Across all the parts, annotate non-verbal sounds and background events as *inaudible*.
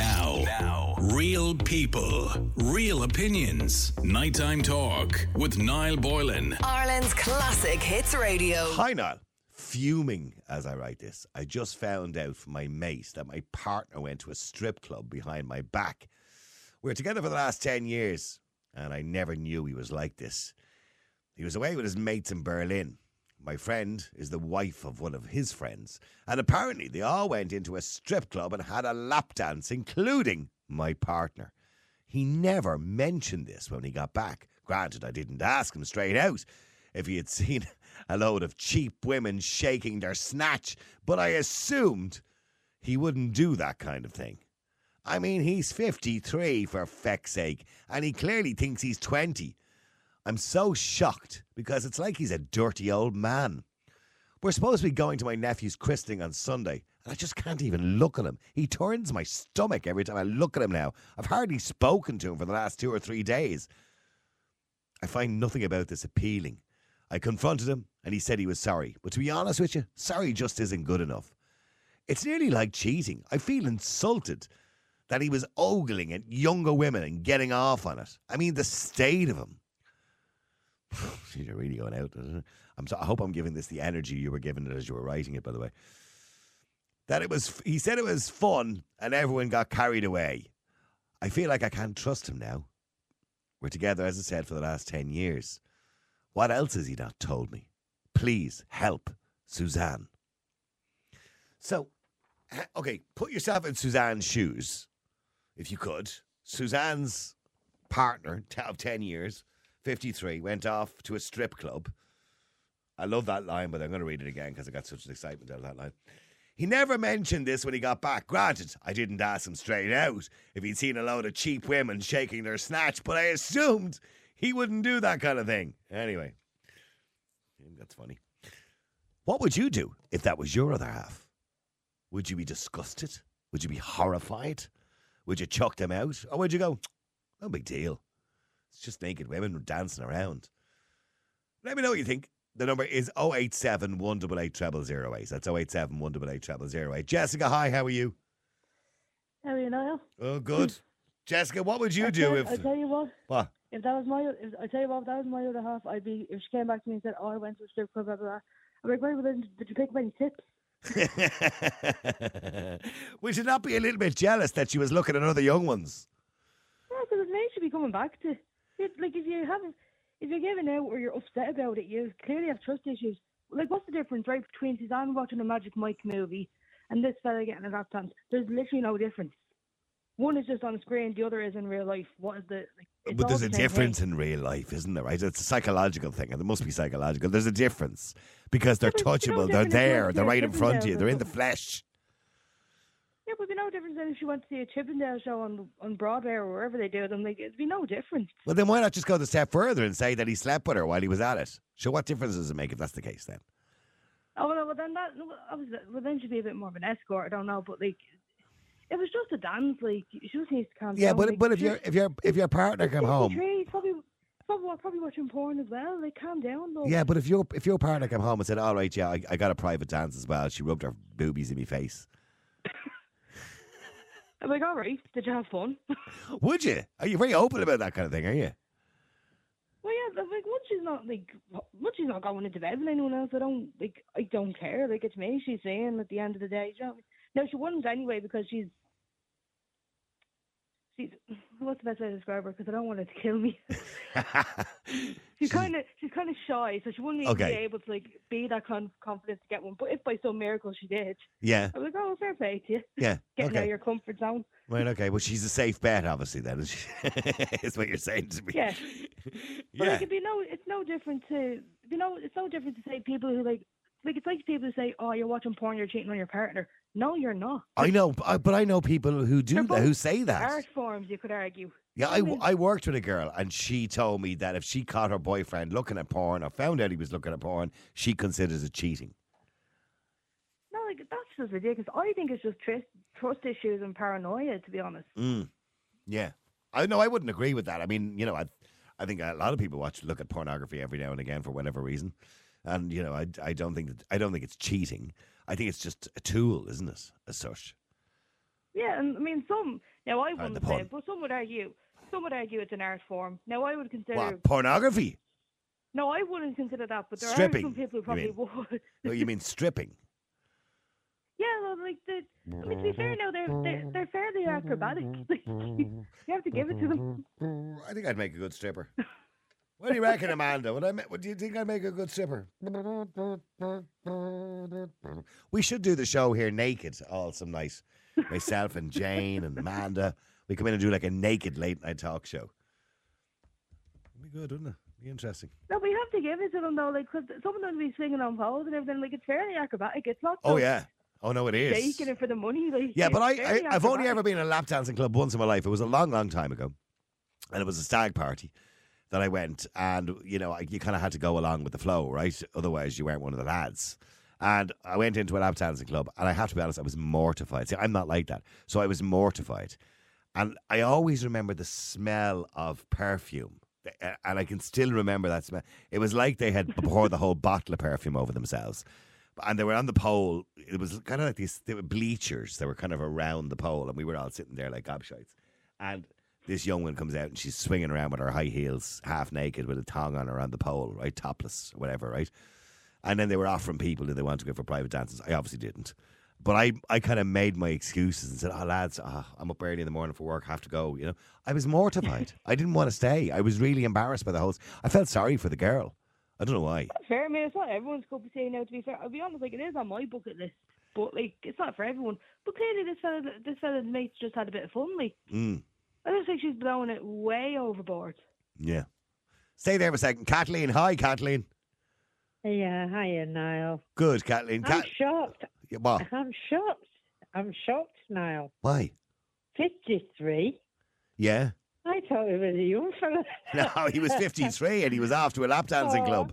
Now, now, real people, real opinions. Nighttime talk with Niall Boylan. Ireland's classic hits radio. Hi, Niall. Fuming as I write this. I just found out from my mate that my partner went to a strip club behind my back. We were together for the last 10 years, and I never knew he was like this. He was away with his mates in Berlin. My friend is the wife of one of his friends, and apparently they all went into a strip club and had a lap dance, including my partner. He never mentioned this when he got back. Granted, I didn't ask him straight out if he had *laughs* seen a load of cheap women shaking their snatch, but I assumed he wouldn't do that kind of thing. I mean, he's 53 for feck's sake, and he clearly thinks he's 20. I'm so shocked because it's like he's a dirty old man. We're supposed to be going to my nephew's christening on Sunday, and I just can't even look at him. He turns my stomach every time I look at him now. I've hardly spoken to him for the last two or three days. I find nothing about this appealing. I confronted him, and he said he was sorry. But to be honest with you, sorry just isn't good enough. It's nearly like cheating. I feel insulted that he was ogling at younger women and getting off on it. I mean, the state of him. *laughs* You're really going out. I'm so, I hope I'm giving this the energy you were giving it as you were writing it, by the way. That it was, he said it was fun and everyone got carried away. I feel like I can't trust him now. We're together, as I said, for the last 10 years. What else has he not told me? Please help Suzanne. So, okay, put yourself in Suzanne's shoes, if you could. Suzanne's partner of 10 years, 53, went off to a strip club. I love that line, but I'm going to read it again because I got such an excitement out of that line. He never mentioned this when he got back. Granted, I didn't ask him straight out if he'd seen a load of cheap women shaking their snatch, but I assumed he wouldn't do that kind of thing. Anyway, hmm, that's funny. What would you do if that was your other half? Would you be disgusted? Would you be horrified? Would you chuck them out? Or would you go, no big deal? It's just naked women dancing around. Let me know what you think. The number is 087 188 0008. That's 087 188 0008. Jessica, hi, how are you? How are you, Niall? Oh, good. *clears throat* Jessica, what would you I do tell, if. I tell you what, What? if that was my, if, I tell you what, if that was my other half, I'd be. If she came back to me and said, "Oh, I went to a strip club," blah blah, blah I'd be like, "Right, well then, did you pick up any tips?" *laughs* we should not be a little bit jealous that she was looking at other young ones? No, because it makes you be coming back to. It, like if you have, if you're giving out or you're upset about it, you clearly have trust issues. Like, what's the difference, right, between Suzanne watching a Magic Mike movie and this fella getting a lap dance? There's literally no difference. One is just on screen, the other is in real life. What is the? Like, but there's the a difference thing. in real life, isn't there? Right? It's a psychological thing, and there must be psychological. There's a difference because they're Yeah, but you know, touchable, they're if there, they're right in front of you, they're in the flesh. Yeah, but it'd be no difference than if she went to see a Chippendale show on on Broadway or wherever they do them. Like, it'd be no difference. Well, then why not just go the step further and say that he slept with her while he was at it? So, what difference does it make if that's the case then? Oh well, well then that well then she'd be a bit more of an escort. I don't know, but like, it was just a dance. Like, she just needs to calm Yeah, down. but like, but if your if your if your partner come home, 53, probably probably probably watching porn as well. Like, calm down though. yeah, but if your if your partner come home and said, "All right, yeah, I, I got a private dance as well," she rubbed her boobies in my face. *laughs* I'm like, all right, did you have fun? *laughs* Would you? Are you very open about that kind of thing? Are you? well, yeah, like once she's not like once she's not going into bed with anyone else, I don't like I don't care. Like it's me she's saying at the end of the day. You know? No, she wouldn't anyway because she's she's what's the best way to describe her? Because I don't want her to kill me. *laughs* *laughs* she's kind of she's kind of shy, so she wouldn't even Okay. be able to like be that con- confident to get one. But if by some miracle she did, yeah, I was like, oh, fair play to you, yeah. *laughs* getting out of your comfort zone. Right. Okay. Well, she's a safe bet, obviously. Then is, she? is what you're saying to me. Yeah. But yeah. like, it'd be no, it's no different to, you know, it's no different to say people who like, like it's like people who say, oh, you're watching porn, you're cheating on your partner. No, you're not. I know, but I know people who do that, who say that. Art forms, you could argue. Yeah, I, I w- mean- I worked with a girl and she told me that if she caught her boyfriend looking at porn or found out he was looking at porn, she considers it cheating. No, like that's just ridiculous. I think it's just trust, trust issues and paranoia, to be honest. Mm. Yeah. I know I wouldn't agree with that. I mean, you know, I I think a lot of people watch look at pornography every now and again for whatever reason. And you know, I, I don't think that I don't think it's cheating. I think it's just a tool, isn't it, as such? Yeah, and I mean some. Now I wouldn't say, but some would argue. Some would argue it's an art form. Now I would consider. What pornography? No, I wouldn't consider that, but there Stripping, are some people who probably mean? would. *laughs* No, you mean stripping? yeah, well, like the. I mean, to be fair, now they're they're, they're fairly acrobatic. *laughs* You have to give it to them. I think I'd make a good stripper. *laughs* What do you reckon, Amanda? Would I? ma- Would you think I'd make a good stripper? We should do the show here naked, all some night. Myself and Jane and Amanda. We come in and do like a naked late night talk show. It'd be good, wouldn't it? Be interesting. No, we have to give it to them though, like because some of them be swinging on poles and everything. Like it's fairly acrobatic. It's not. Oh yeah. Oh no, it is. Shaking it for the money. Like Yeah, but I, I fairly I've only acrobatic. ever been in a lap dancing club once in my life. It was a long, long time ago, and it was a stag party that I went, and you know, I, you kind of had to go along with the flow, right? Otherwise, you weren't one of the lads. And I went into a lap dancing club, and I have to be honest, I was mortified. See, I'm not like that, so I was mortified, and I always remember the smell of perfume. And I can still remember that smell. It was like they had poured the whole bottle of perfume over themselves and they were on the pole. It was kind of like these they were bleachers. They were kind of around the pole, and we were all sitting there like gobshites. And this young one comes out, and she's swinging around with her high heels, half naked, with a tongue on her on the pole, right, topless, whatever, right. And then they were offering people that they wanted to go for private dances. I obviously didn't. But I, I kind of made my excuses and said, "Oh, lads, ah, I'm up early in the morning for work, have to go." You know, I was mortified. *laughs* I didn't want to stay. I was really embarrassed by the whole. I felt sorry for the girl. I don't know why. fair. I mean, it's not everyone's cup of tea now. To be fair, I'll be honest. Like it is on my bucket list, but like it's not for everyone. But clearly, this fella, this fella's mates just had a bit of fun. Like Mm, I just think she's blowing it way overboard. yeah. Stay there for a second, Kathleen. Hi, Kathleen. Yeah, hiya, Niall. Good, Kathleen. I'm Kat- shocked. Yeah, what? I'm shocked. I'm shocked, Niall. Why? 53? Yeah. I thought he was a young fella. *laughs* No, he was 53 and he was off to a lap dancing Aw. club.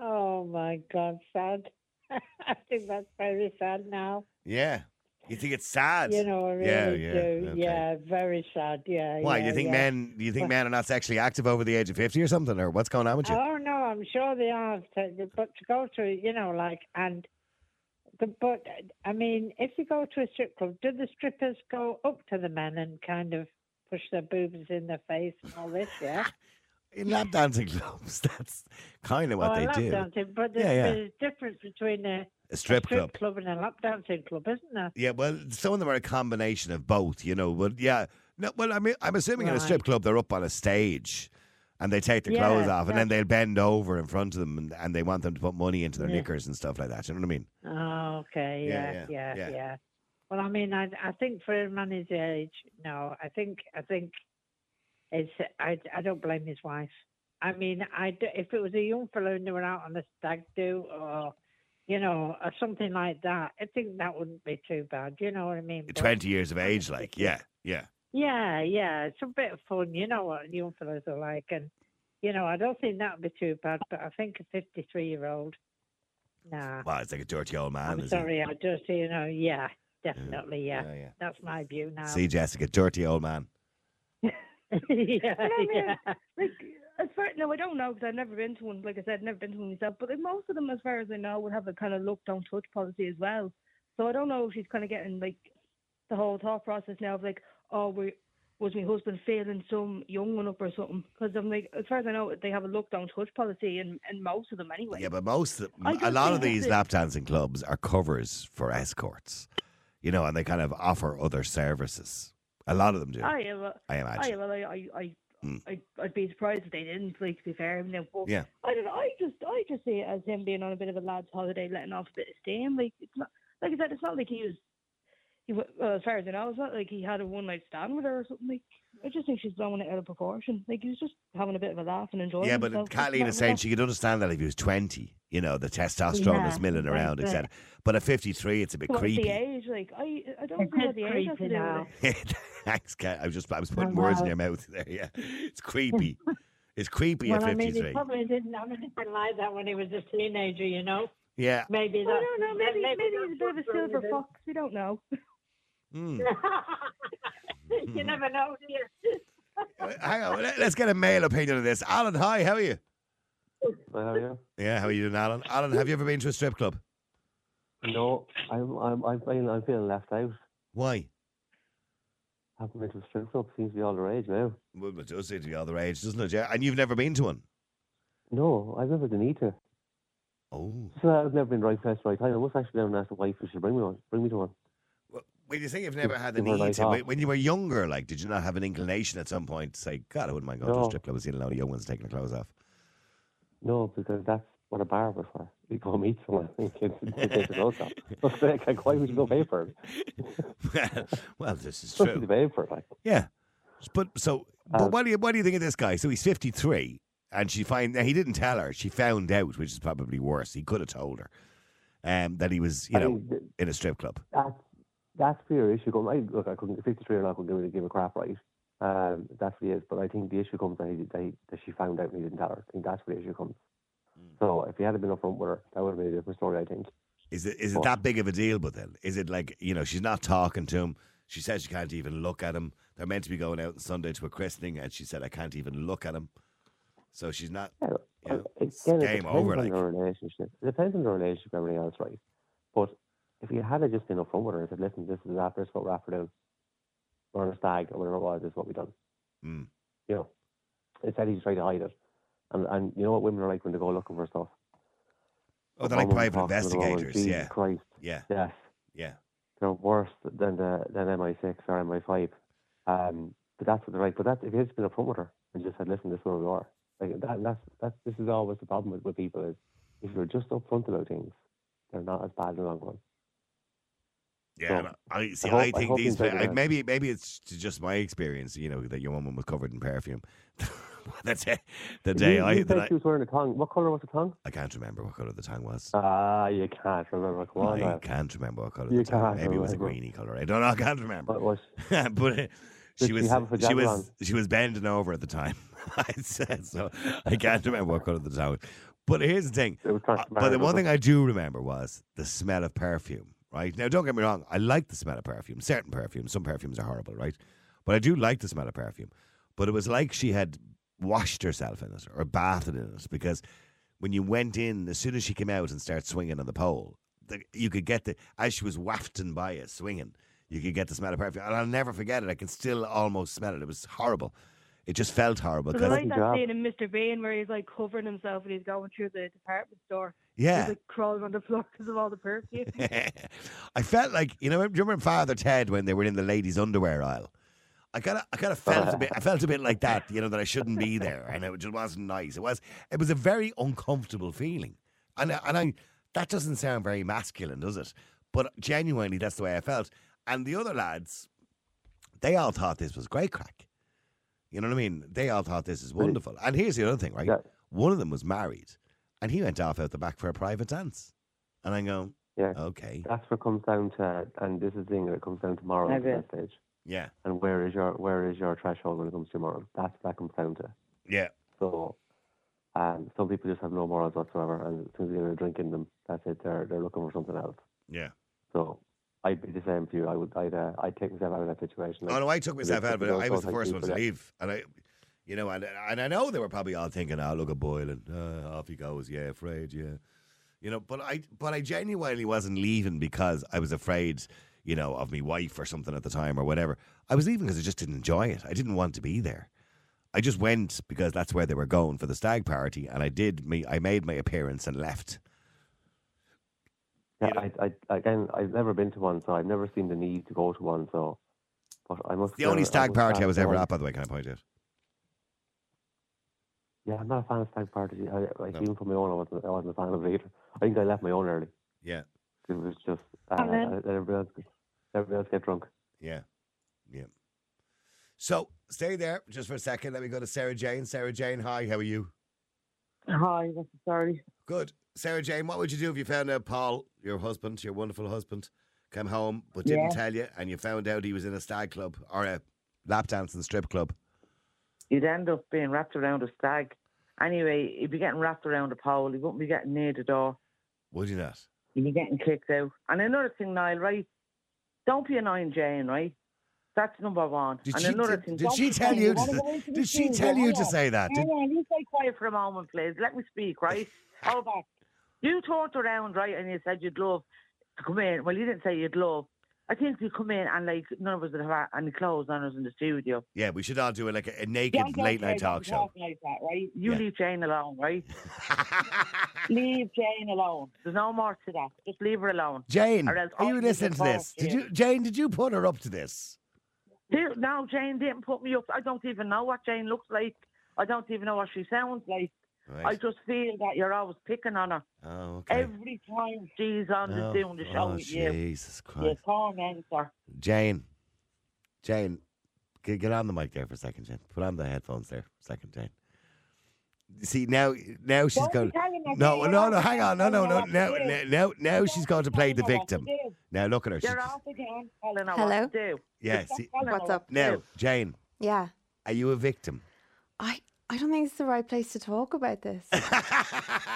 Oh, my God, sad. *laughs* I think that's very sad now. Yeah. You think it's sad? You know, I really Yeah, yeah, do. okay. Yeah, very sad. Yeah. Why? yeah, you think yeah. men? Do you think men are not sexually active over the age of 50 or something, or what's going on with you? Oh no, I'm sure they are. But to go to, you know, like, and, but I mean, if you go to a strip club, do the strippers go up to the men and kind of push their boobs in their face and all this? Yeah. *laughs* In lap dancing clubs, *laughs* that's kind of what oh, they lap do. dancing, but Yeah, there's, yeah. there's a difference between a, A strip a club. strip club and a lap dancing club, isn't there? Yeah, well, some of them are a combination of both, you know. But yeah, no, well, I mean, I'm assuming in a strip club they're up on a stage and they take their Yeah, clothes off and then they'll bend over in front of them and, and they want them to put money into their Yeah. knickers and stuff like that. You know what I mean? Oh, okay, Yeah, yeah, yeah, yeah, yeah. yeah. Well, I mean, I I think for a man his age, no, I think I think it's I I don't blame his wife. I mean, I d- if it was a young fellow and they were out on a stag do or you know or something like that, I think that wouldn't be too bad. You know what I mean? But- 20 years of age, like, yeah, yeah. Yeah, yeah, it's a bit of fun. You know what young fellows are like, and you know I don't think that would be too bad. But I think a fifty-three-year-old, nah. Well, it's like a dirty old man. I'm sorry, I just, you know, yeah, definitely, yeah. Yeah, yeah. That's my view now. See, Jessica, dirty old man. *laughs* yeah, I mean, yeah. Like as far no, I don't know because I've never been to one. Like I said, never been to one myself. But like most of them, as far as I know, would have a kind of look don't touch policy as well. So I don't know if she's kind of getting like the whole thought process now of like, oh, we was my husband failing some young one up or something? Because I'm like, as far as I know, they have a look don't touch policy in, in most of them anyway. Yeah, but most, of, I a lot of these lap dancing clubs are covers for escorts, you know, and they kind of offer other services. A lot of them do. Oh yeah, well, I oh, imagine. yeah, well, I, I, I, Mm. I, I'd be surprised if they didn't. Like to be fair, you know, but Yeah. I don't know. I just, I just see it as him being on a bit of a lad's holiday, letting off a bit of steam. Like it's not, like I said, it's not like he was. He, well, as far as I know, it's not like he had a one night stand with her or something. Like I just think she's blowing it out of proportion. Like he's just having a bit of a laugh and enjoying. It. Yeah, but himself. It's Kathleen is saying she could understand that if he was 20, you know, the testosterone Yeah, is milling around, that's etc. But at 53, it's a bit creepy. the creepy. age? Like I, I don't It see is the age has to do now. with it. *laughs* Thanks, Kat. I was just, I was putting Oh, words in your mouth there. Yeah, *laughs* it's creepy. it's creepy Well, at I mean, 53. he probably didn't have anything like that when he was a teenager, you know. yeah. Maybe I don't know. Maybe, maybe that's he's a bit of a silver fox. We don't know. *laughs* Mm. *laughs* you mm-hmm. never know, do you? Hang on, let- let's get a male opinion of this. Alan, hi, how are you? Well, how are you? Yeah, how are you doing, Alan? Alan, have you ever been to a strip club? No, I'm I'm I'm feeling I'm feeling left out. Why? Haven't been to a strip club. Seems to be all the rage now. Well, it does seem to be all the rage, doesn't it? Yeah. And you've never been to one. No, I've never been either. Oh. So I've never been right place, right time. I must actually go and ask the wife if she'll bring me one. Bring me to one. When you say you've never had the Give her a need to, when- you were younger, like, did you not have an inclination at some point to say, God, I wouldn't mind going to a strip club and seeing a lot of young ones taking their clothes off? No, because that's what a bar was for. You go meet someone and kids take the clothes off. But *laughs* *laughs* like, like, why would you go pay for it? well, this is *laughs* true. paying for it. Like, Yeah. But so, but Um, what do you what do you think of this guy? So he's fifty three, and she find he didn't tell her. She found out, which is probably worse. He could have told her, um, that he was you I know mean, in a strip club. that's that's where your issue comes. I, look, I couldn't. Fifty-three or not, I couldn't really give a crap, right? Um, that's what he is. But I think the issue comes that, he, that, he, that she found out and he didn't tell her. I think that's where the issue comes. So if he had been upfront with her, that would have been a different story. I think. Is it is it Well- that big of a deal? But then is it like you know she's not talking to him. She says she can't even look at him. They're meant to be going out on Sunday to a christening, and she said I can't even look at him. So she's not. Yeah, You know, it's again, it game depends over, on like. the relationship. It depends on the relationship, and everything else, right? But if you had just been upfront with her and said, "Listen, this is after it's what we're after doing. We're on a stag or whatever it was. This is what we've done." Mm. You know, instead he just tried to hide it. And and you know what women are like when they go looking for stuff. Oh, they're like private investigators. Jesus Yeah, Christ. yeah, Yes. yeah. They're worse than the than MI6 or MI5. Um, but that's what they're like. But that's if you had just been upfront with her and just said, "Listen, this is where we are." Like that, that's that's this is always the problem with, with people is if you're just upfront about things, they're not as bad in the long run. Yeah, So, I see. I hope- I I think hope these I, maybe maybe it's just my experience. You know that your woman was covered in perfume. *laughs* That's it. The day you, I, you that I she was wearing a tongue. What color was the tongue? I can't remember what color the tongue was. Ah, you can't remember. Come on, I now. can't remember what color You the tongue. Maybe it was a greeny color. I don't know. I can't remember. What was? *laughs* but uh, she was she was on? she was bending over at the time. *laughs* I said so. I can't remember what color the tongue was. But here's the thing. It was Uh, but the one thing I do remember was the smell of perfume. Right now, don't get me wrong. I like the smell of perfume. Certain perfumes. Some perfumes are horrible, right? But I do like the smell of perfume. But it was like she had washed herself in it or bathed in it because when you went in, as soon as she came out and started swinging on the pole, the, you could get the as she was wafting by you, swinging. You could get the smell of perfume, and I'll never forget it. I can still almost smell it. It was horrible. It just felt horrible. But I 'cause- like that job. scene in Mr. Bean where he's like covering himself and he's going through the department store. Yeah, like crawling on the floor because of all the perfume. *laughs* I felt like you know. Do you remember Father Ted when they were in the ladies' underwear aisle? I kind of, I kind of felt a uh-huh. bit. I felt a bit like that. You know that I shouldn't be there, and it just wasn't nice. It was, it was a very uncomfortable feeling, and and I that doesn't sound very masculine, does it? But genuinely, that's the way I felt. And the other lads, they all thought this was great crack. You know what I mean? They all thought this is wonderful. And here's the other thing, right? Yeah. One of them was married, and he went off out the back for a private dance, and I go, Yeah. okay, That's what comes down to, and this is the thing that comes down to moral at Okay. that stage. yeah, And where is your where is your threshold when it comes to moral? That's what that comes down to. yeah. So, um, some people just have no morals whatsoever, and as soon as they get a drink in them, that's it. They're they're looking for something else. Yeah. So, I'd be the same for you. I would I'd uh, I'd take myself out of that situation. Oh no, I took myself out of it. I was the first thank one to for that. leave, and I, you know, and and I know they were probably all thinking, "Oh, look at Boylan, uh, off he goes, yeah, afraid, yeah." You know, but I, but I genuinely wasn't leaving because I was afraid, you know, of my wife or something at the time or whatever. I was leaving because I just didn't enjoy it. I didn't want to be there. I just went because that's where they were going for the stag party, and I did. Me, I made my appearance and left. Yeah, you know- I, I, again, I've never been to one, so I've never seen the need to go to one. So, but I must. The only stag party I was ever at, by the way, can I point out? Yeah, I'm not a fan of stag parties. I, like, No. Even for my own, I wasn't, I wasn't a fan of it either. I think I left my own early. Yeah. It was just uh, And then- let everybody else, everybody else get drunk. yeah, yeah. So stay there just for a second. Let me go to Sarah Jane. Sarah Jane, hi. How are you? Hi, what's the story? Good. Sarah Jane, what would you do if you found out Paul, your husband, your wonderful husband, came home but didn't Yeah. tell you and you found out he was in a stag club or a lap dance and strip club? You'd end up being wrapped around a stag. Anyway, he'd be getting wrapped around a pole. He wouldn't be getting near the door. Would you not? He'd be getting kicked out. And another thing, Niall, right? Don't be annoying Jane, right? That's number one. Did and she, another did, thing, did she tell you to, go into the did she tell you to say that? Did, Hang you stay quiet for a moment, please. Let me speak, right? Hold back. You turned around, right, and you said you'd love to come in. Well, you didn't say you'd love I think we come in and like none of us would have any clothes on us in the studio. Yeah, we should all do it like a, a naked don't late night talk show. Like that, right? You Yeah. leave Jane alone, right? *laughs* leave Jane alone. There's no more to that. Just leave her alone. Jane, Or else are you listening to this? Did you, Jane? Did you put her up to this? No, Jane didn't put me up. I don't even know what Jane looks like. I don't even know what she sounds like. I just feel that you're always picking on her. Oh, okay. Every time she's on the oh, doing the show oh, with you, Jesus Christ. you Christ. torment her. Jane, Jane, get, get on the mic there for a second, Jane. Put on the headphones there for a second, Jane. See now, now she's Don't going. be telling her No, no, no. Hang on, no, no, no. her what to Now, now, now, now she's going to play the Telling her what to victim. Now look at her. You're She's, off again, telling her Hello? what to do. yeah. See, What's up? now. Jane, Yeah. are you a victim? I I don't think it's the right place to talk about this.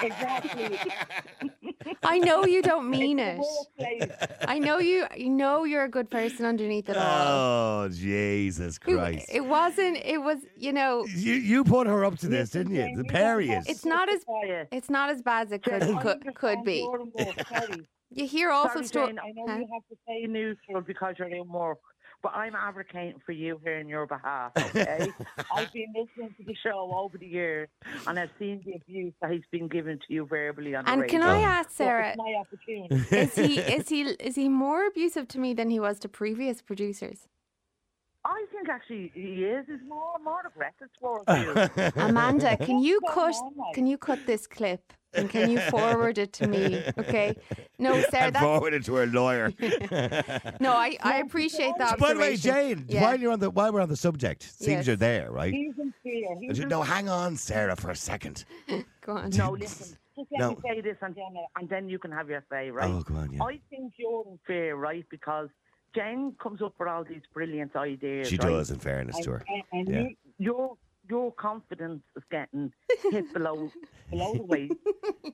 Exactly. *laughs* I know you don't mean it. Workplace. I know you you know you're a good person underneath it all. Oh, Jesus It- Christ! It wasn't it was you know You you put her up to this, didn't you? The you pair don't have is. to It's not as- it's not as bad as it could could, could be. you're sorry. *laughs* You hear awful Sorry, stuff. Jane, I know you have to stay neutral because you're in work, but I'm advocating for you here in your behalf, *laughs* okay? I've been listening to the show over the years and I've seen the abuse that he's been given to you verbally on the And radio. can I ask Sarah, It's my opportunity. is he *laughs* is he is he more abusive to me than he was to previous producers? I think actually he is. He's more, more aggressive towards you. *laughs* Amanda, can you cut going on, like? can you cut this clip and can you forward it to me? *laughs* Okay. No, Sarah, and that's forwarded it to her lawyer. *laughs* no, I, I appreciate that. By the way, Jane, Yeah. while you're on the while we're on the subject, seems Yes. you're there, right? He's in fear. He's in No, hang on, Sarah, for a second. *laughs* Go on. No, listen. Just let No. me say this, and then uh, and then you can have your say, right? Oh, go on, yeah. I think you're in fear, right? Because Jen comes up with all these brilliant ideas. She right? does, in fairness And, to her. and- and Yeah. you, your your confidence is getting *laughs* hit below below the waist,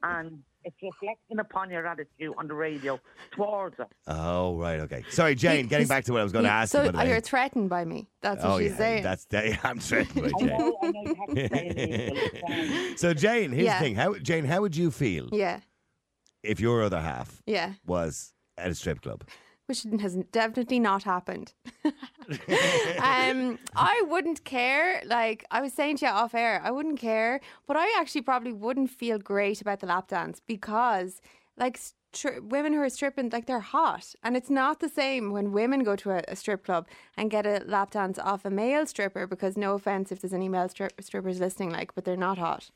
and it's reflecting upon your attitude on the radio towards her. Oh, right, okay. Sorry, Jane. Getting back to what I was going to ask so you. By the you're threatened by me. That's what Oh she's yeah, saying. that's that. I'm threatened by I Jane. know, I know you have to say it. Niall, but it's *laughs* fine. So, Jane, here's Yeah. the thing. How, Jane, how would you feel yeah, if your other half yeah. was at a strip club? Which has definitely not happened. *laughs* um, I wouldn't care. Like I was saying to you off air, I wouldn't care. But I actually probably wouldn't feel great about the lap dance because, like, stri- women who are stripping, like they're hot, and it's not the same when women go to a, a strip club and get a lap dance off a male stripper. Because no offense if there's any male strip- strippers listening, like, but they're not hot.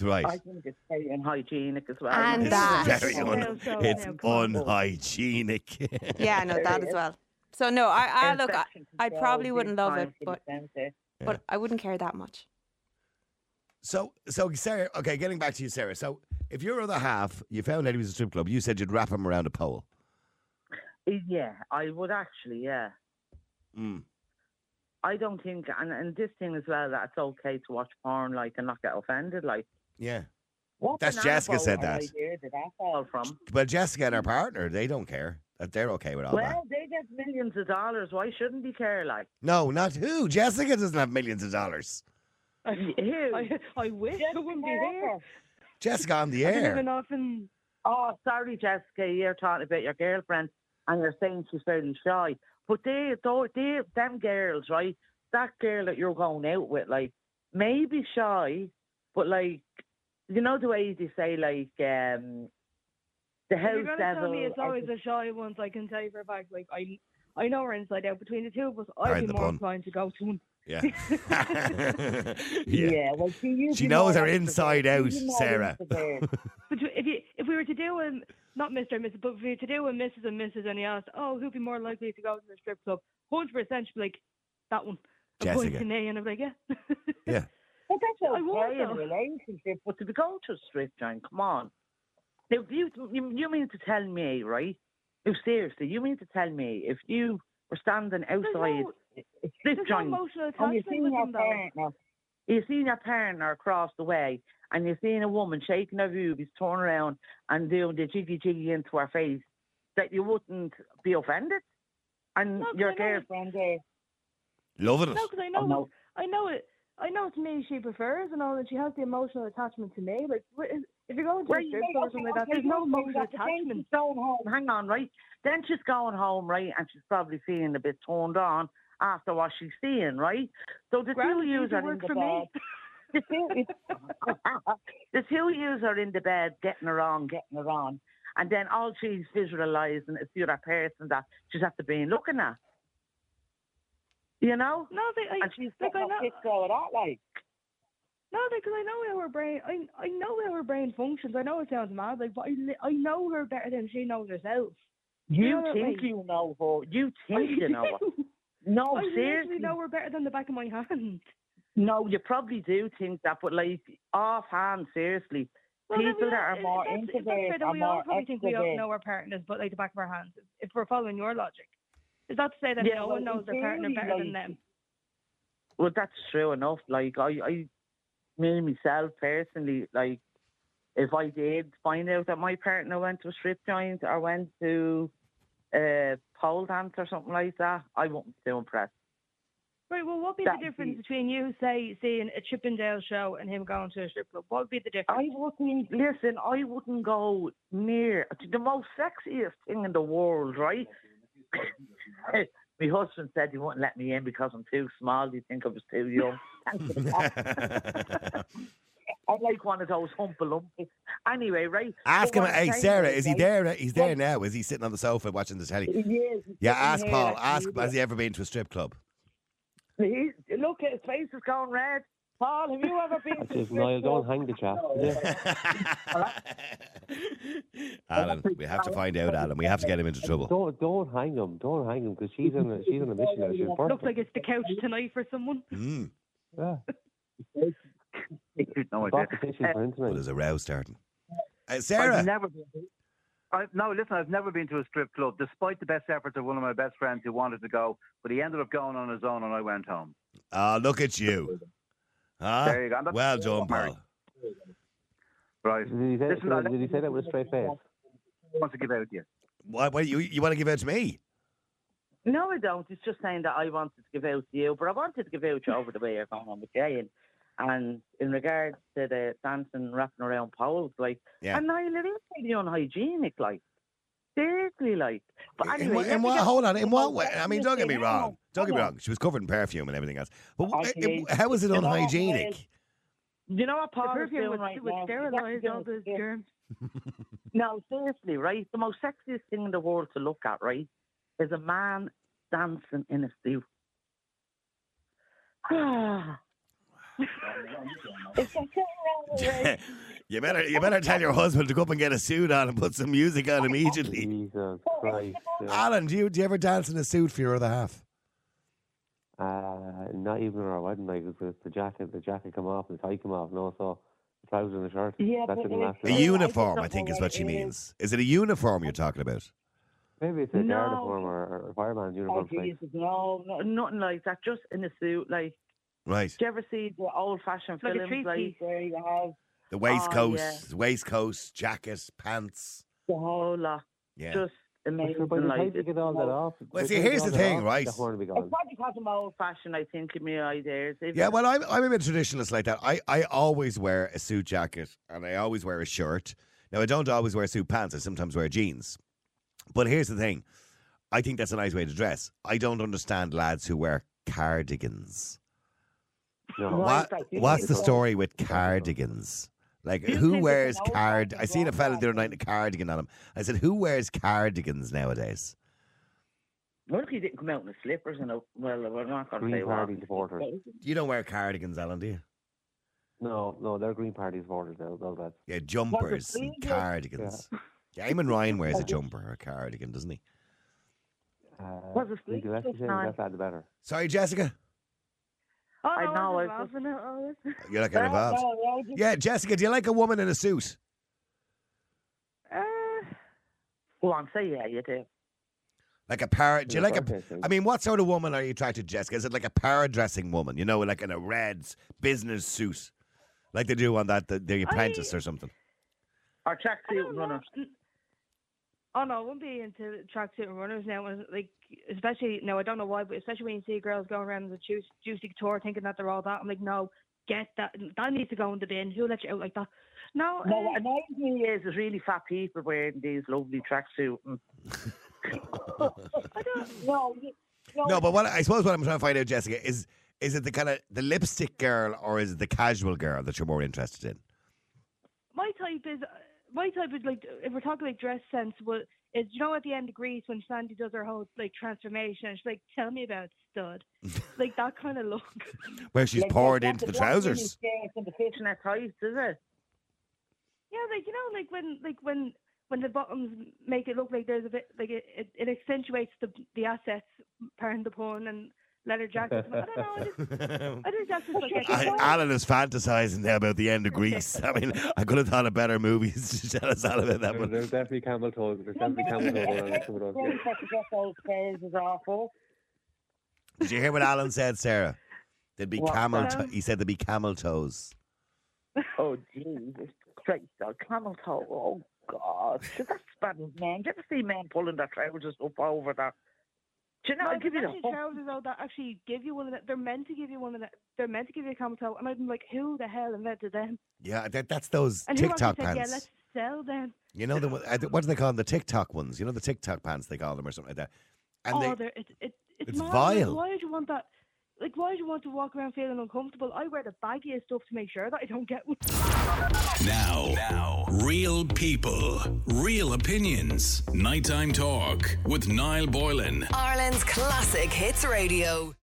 Right. I think it's very unhygienic as well. And It's that. very un- no, so- it's no, unhygienic. *laughs* Yeah, no, that as well. So no, I, I look, I, I probably wouldn't love it, but centre. but I wouldn't care that much. so, so Sarah. Okay, getting back to you, Sarah. So, if your other half, you found out he was a strip club, you said you'd wrap him around a pole. Yeah, I would actually. Yeah. Mm. I don't think, and, and this thing as well, that it's okay to watch porn, like, and not get offended, like. Yeah. What That's banana Jessica boat said that. idea did that fall from? But Jessica and her partner, they don't care. That they're okay with all that. Well, they get millions of dollars. Why shouldn't he care? Like, No, not who. Jessica doesn't have millions of dollars. *laughs* who? I, I wish I wouldn't be here. Jessica on the I've been air. living off in Oh, sorry, Jessica. You're talking about your girlfriend, and you're saying she's fairly shy. But they, though, they, them girls, right? That girl that you're going out with, like, maybe shy, but like, you know the way they say, like, um, the If house you're gonna devil. tell me it's always the- the shy ones, I can tell you for a fact. Like I, I know her inside out. Between the two of us, I'd be more pun. inclined to go to one. Yeah. *laughs* *laughs* yeah. yeah. well, see, you She knows her inside out, Sarah. *laughs* But if you, if we were to do a not Mr. and Mrs. But if we were to do a Mrs. and Mrs. and he asked, oh, who'd be more likely to go to the strip club? Hundred percent, she'd be like that one. I'm going Jessica. to Nay, and I'm like, yeah. Yeah. *laughs* But that's I want okay in a relationship. But to be going to a strip joint, come on. Now, you, you, you mean to tell me, right? No, seriously, you mean to tell me if you were standing outside no, a strip there's no joint emotional and you attachment seen your them, though. partner, you seen your partner across the way, and you're seeing a woman shaking her boobies, turn around and doing the jiggy jiggy into her face, that you wouldn't be offended, and No, 'cause your I know it- girlfriend there. Uh, Loving it. No, because I know, Oh, no. I know it. I know it's me she prefers and all, and she has the emotional attachment to me. Like, If you're going to a Right, strip or something like that, there's no emotional that's the thing, attachment. She's going home. Hang on, right? Then she's going home, right, and she's probably feeling a bit turned on after what she's seeing, right? So the Grand, two it yous are in the for bed. *laughs* The two, *laughs* the two yous are in the bed getting her on, getting her on. And then all she's visualising is the other person that she's after being looking at. You know? No, they, I, And she's like, I know, a kick that, like. no, because I know how her brain, I, I know how her brain functions. I know it sounds mad, like, but I, I know her better than she knows herself. You, know what, think you know her. You think you know her. No, I seriously. know her better than the back of my hand. No, you probably do think that, but like offhand, seriously, Well, people that are more that's, that's introverts fair, then are we all probably think we all know our partners, but like the back of our hands. If we're following your logic, is that to say that Yeah, no well, one knows their partner better than them? Well, that's true enough. Like I, I, me myself personally, like if I did find out that my partner went to a strip joint or went to a pole dance or something like that, I wouldn't be too impressed. Right. Well, what would be That'd the difference be- between you, say, seeing a Chippendale show and him going to a strip club? What would be the difference? I wouldn't listen. I wouldn't go near the most sexiest thing in the world, right? *laughs* My husband said he wouldn't let me in because I'm too small. Do you think I was too young? Thanks for. I like one of those humpalumpies. Anyway, right? Ask him, hey Sarah, is, is he there? He's there now. Is he sitting on the sofa watching the telly? He is. Yeah, ask Paul. Ask, has he ever been to a strip club? He, look, at his face is going red. Paul, have you ever been to a Just Niall, don't hang the chat. Alan, we have to find out, Alan. We have to get him into trouble. Don't don't hang him. Don't hang him because she's on a, she's on a mission. now. She's Looks like it's the couch tonight for someone. Mm. Yeah. no idea. the fishing for him Well, there's a row starting. Uh, I've Sarah, never been. To, I, no, listen, I've never been to a strip club, despite the best efforts of one of my best friends who wanted to go, but he ended up going on his own, and I went home. oh, look at you. Huh? There you go. That's- Well done, Paul. Right. Did he say, Listen, I- did he say that with a straight face? wants to give out to you. What, what, you, you want to give out to me? No, I don't. It's just saying that I wanted to give out to you, but I wanted to give out to you over the way you're going on with Jane. And in regards to the dancing, wrapping around poles, like, Yeah. and Niall, it is really unhygienic, like, seriously, like. But In anyway, what, let in me what, get- hold on, in oh, what way? I mean, don't get me wrong. Don't get me wrong. She was covered in perfume and everything else. But Okay. it- how is it You know what, unhygienic? You know what Paul is perfume doing would, right would now? He's sterilise all those germs. *laughs* No, seriously, right? The most sexiest thing in the world to look at, right, is a man dancing in a suit. *sighs* *sighs* Ah. *laughs* you better you better tell your husband to go up and get a suit on and put some music on immediately. Jesus Christ. Yeah. Alan, do you do you ever dance in a suit for your other half? Uh, not even on our wedding night because the jacket, the jacket come off, the tie come off. No, so the trousers and the shirt. Yeah, that but didn't last. A long. Uniform, I think, is what what she means. Is it a uniform you're talking about? Maybe it's a guard No. uniform or, or a fireman's Oh, uniform. type. Jesus, no, no, nothing like that. Just in a suit. Like, Right. do you ever see the old-fashioned Like films, three-piece. like where you have The waistcoat, oh, yeah. waistcoat, jacket, pants. the whole lot? Yeah. Just amazing. sure, by the like, you get all that off. Well, see, here's the thing, off, right? The horn will be It's gone. probably because I'm old-fashioned, I think, in my ideas. If Yeah, well, I'm, I'm a bit traditionalist like that. I, I always wear a suit jacket and I always wear a shirt. Now, I don't always wear suit pants. I sometimes wear jeans. But here's the thing I think that's a nice way to dress. I don't understand lads who wear cardigans. No. Why What, is that? You what's think the story with cardigans? Like, who wears an card? I seen a fella the other night in a cardigan on him. I said, who wears cardigans nowadays? What if he didn't come out in the slippers and a, well, we're not going to Green say what. Party supporters. You don't wear cardigans, Alan, do you? No, no, they're Green Party supporters now. Those lads. Yeah, jumpers and sleeves? cardigans. Yeah, Eamon Ryan wears a jumper or a cardigan, doesn't he? Uh, Was it the less sleeveless you say, the less the better. Sorry, Jessica. Oh, I no, know, I I was just- laughing at. *laughs* You're not getting involved. No, no, just- Yeah, Jessica, do you like a woman in a suit? Uh, Go on, say yeah, you do. Like a para? Do you like a? okay, so- I mean, what sort of woman are you attracted to, Jessica? Is it like a para dressing woman? You know, like in a red business suit, like they do on that the, the Apprentice or something. Or I tracksuit don't know. Runners. Oh no, I wouldn't be into tracksuit and runners now. Like, especially no, I don't know why, but especially when you see girls going around in the juicy, juicy couture thinking that they're all that. I'm like, no, get that. That needs to go in the bin. Who let you out like that? No, No, uh, what annoys me is there's really fat people wearing these lovely tracksuit. and- *laughs* I don't. No, you- no, No, but what I suppose what I'm trying to find out, Jessica, is is it the kind of the lipstick girl or is it the casual girl that you're more interested in? My type is my type is like if we're talking like dress sense, well, is you know at the end of Grease when Sandy does her whole like transformation, she's like, "Tell me about stud," *laughs* like that kind of look. Where she's like, poured into the the trousers. skirts and the fishnet tights, is it? Yeah, like you know, like when like when when the bottoms make it look like there's a bit like it it, it accentuates the the assets, pardon the pun, and leather jackets. I don't know. I just I think that's just like I, Alan is fantasizing now about the end of Grease. I mean, I could have thought of better movies *laughs* to tell us all about that There- one. There's definitely camel toes. There's definitely camel toes around some of those. Great to get those trousers off of. Did you hear what Alan said, Sarah? There'd be What? camel. Um, To- he said there'd be camel toes. *laughs* Oh, Jesus Christ, oh, camel toe. Oh, God. Shit, that's bad as men. Do you ever see men pulling their trousers up over that? Do you know, No, I'll give you the actually whole- trousers though that actually give you one of that. They're meant to give you one of that. They're meant to give you a camel toe, and I'm like, who the hell invented them? Yeah, that, that's those And who TikTok said, pants. yeah, let's sell them. You know the one- I th- what do they call them? The TikTok ones. You know the TikTok pants they call them or something like that. And oh, they, it, it, it's, it's vile. why would you want that? Like, why do you want to walk around feeling uncomfortable? I wear the baggiest stuff to make sure that I don't get one. Now, now, real people, real opinions. Nighttime talk with Niall Boylan. Ireland's classic hits radio.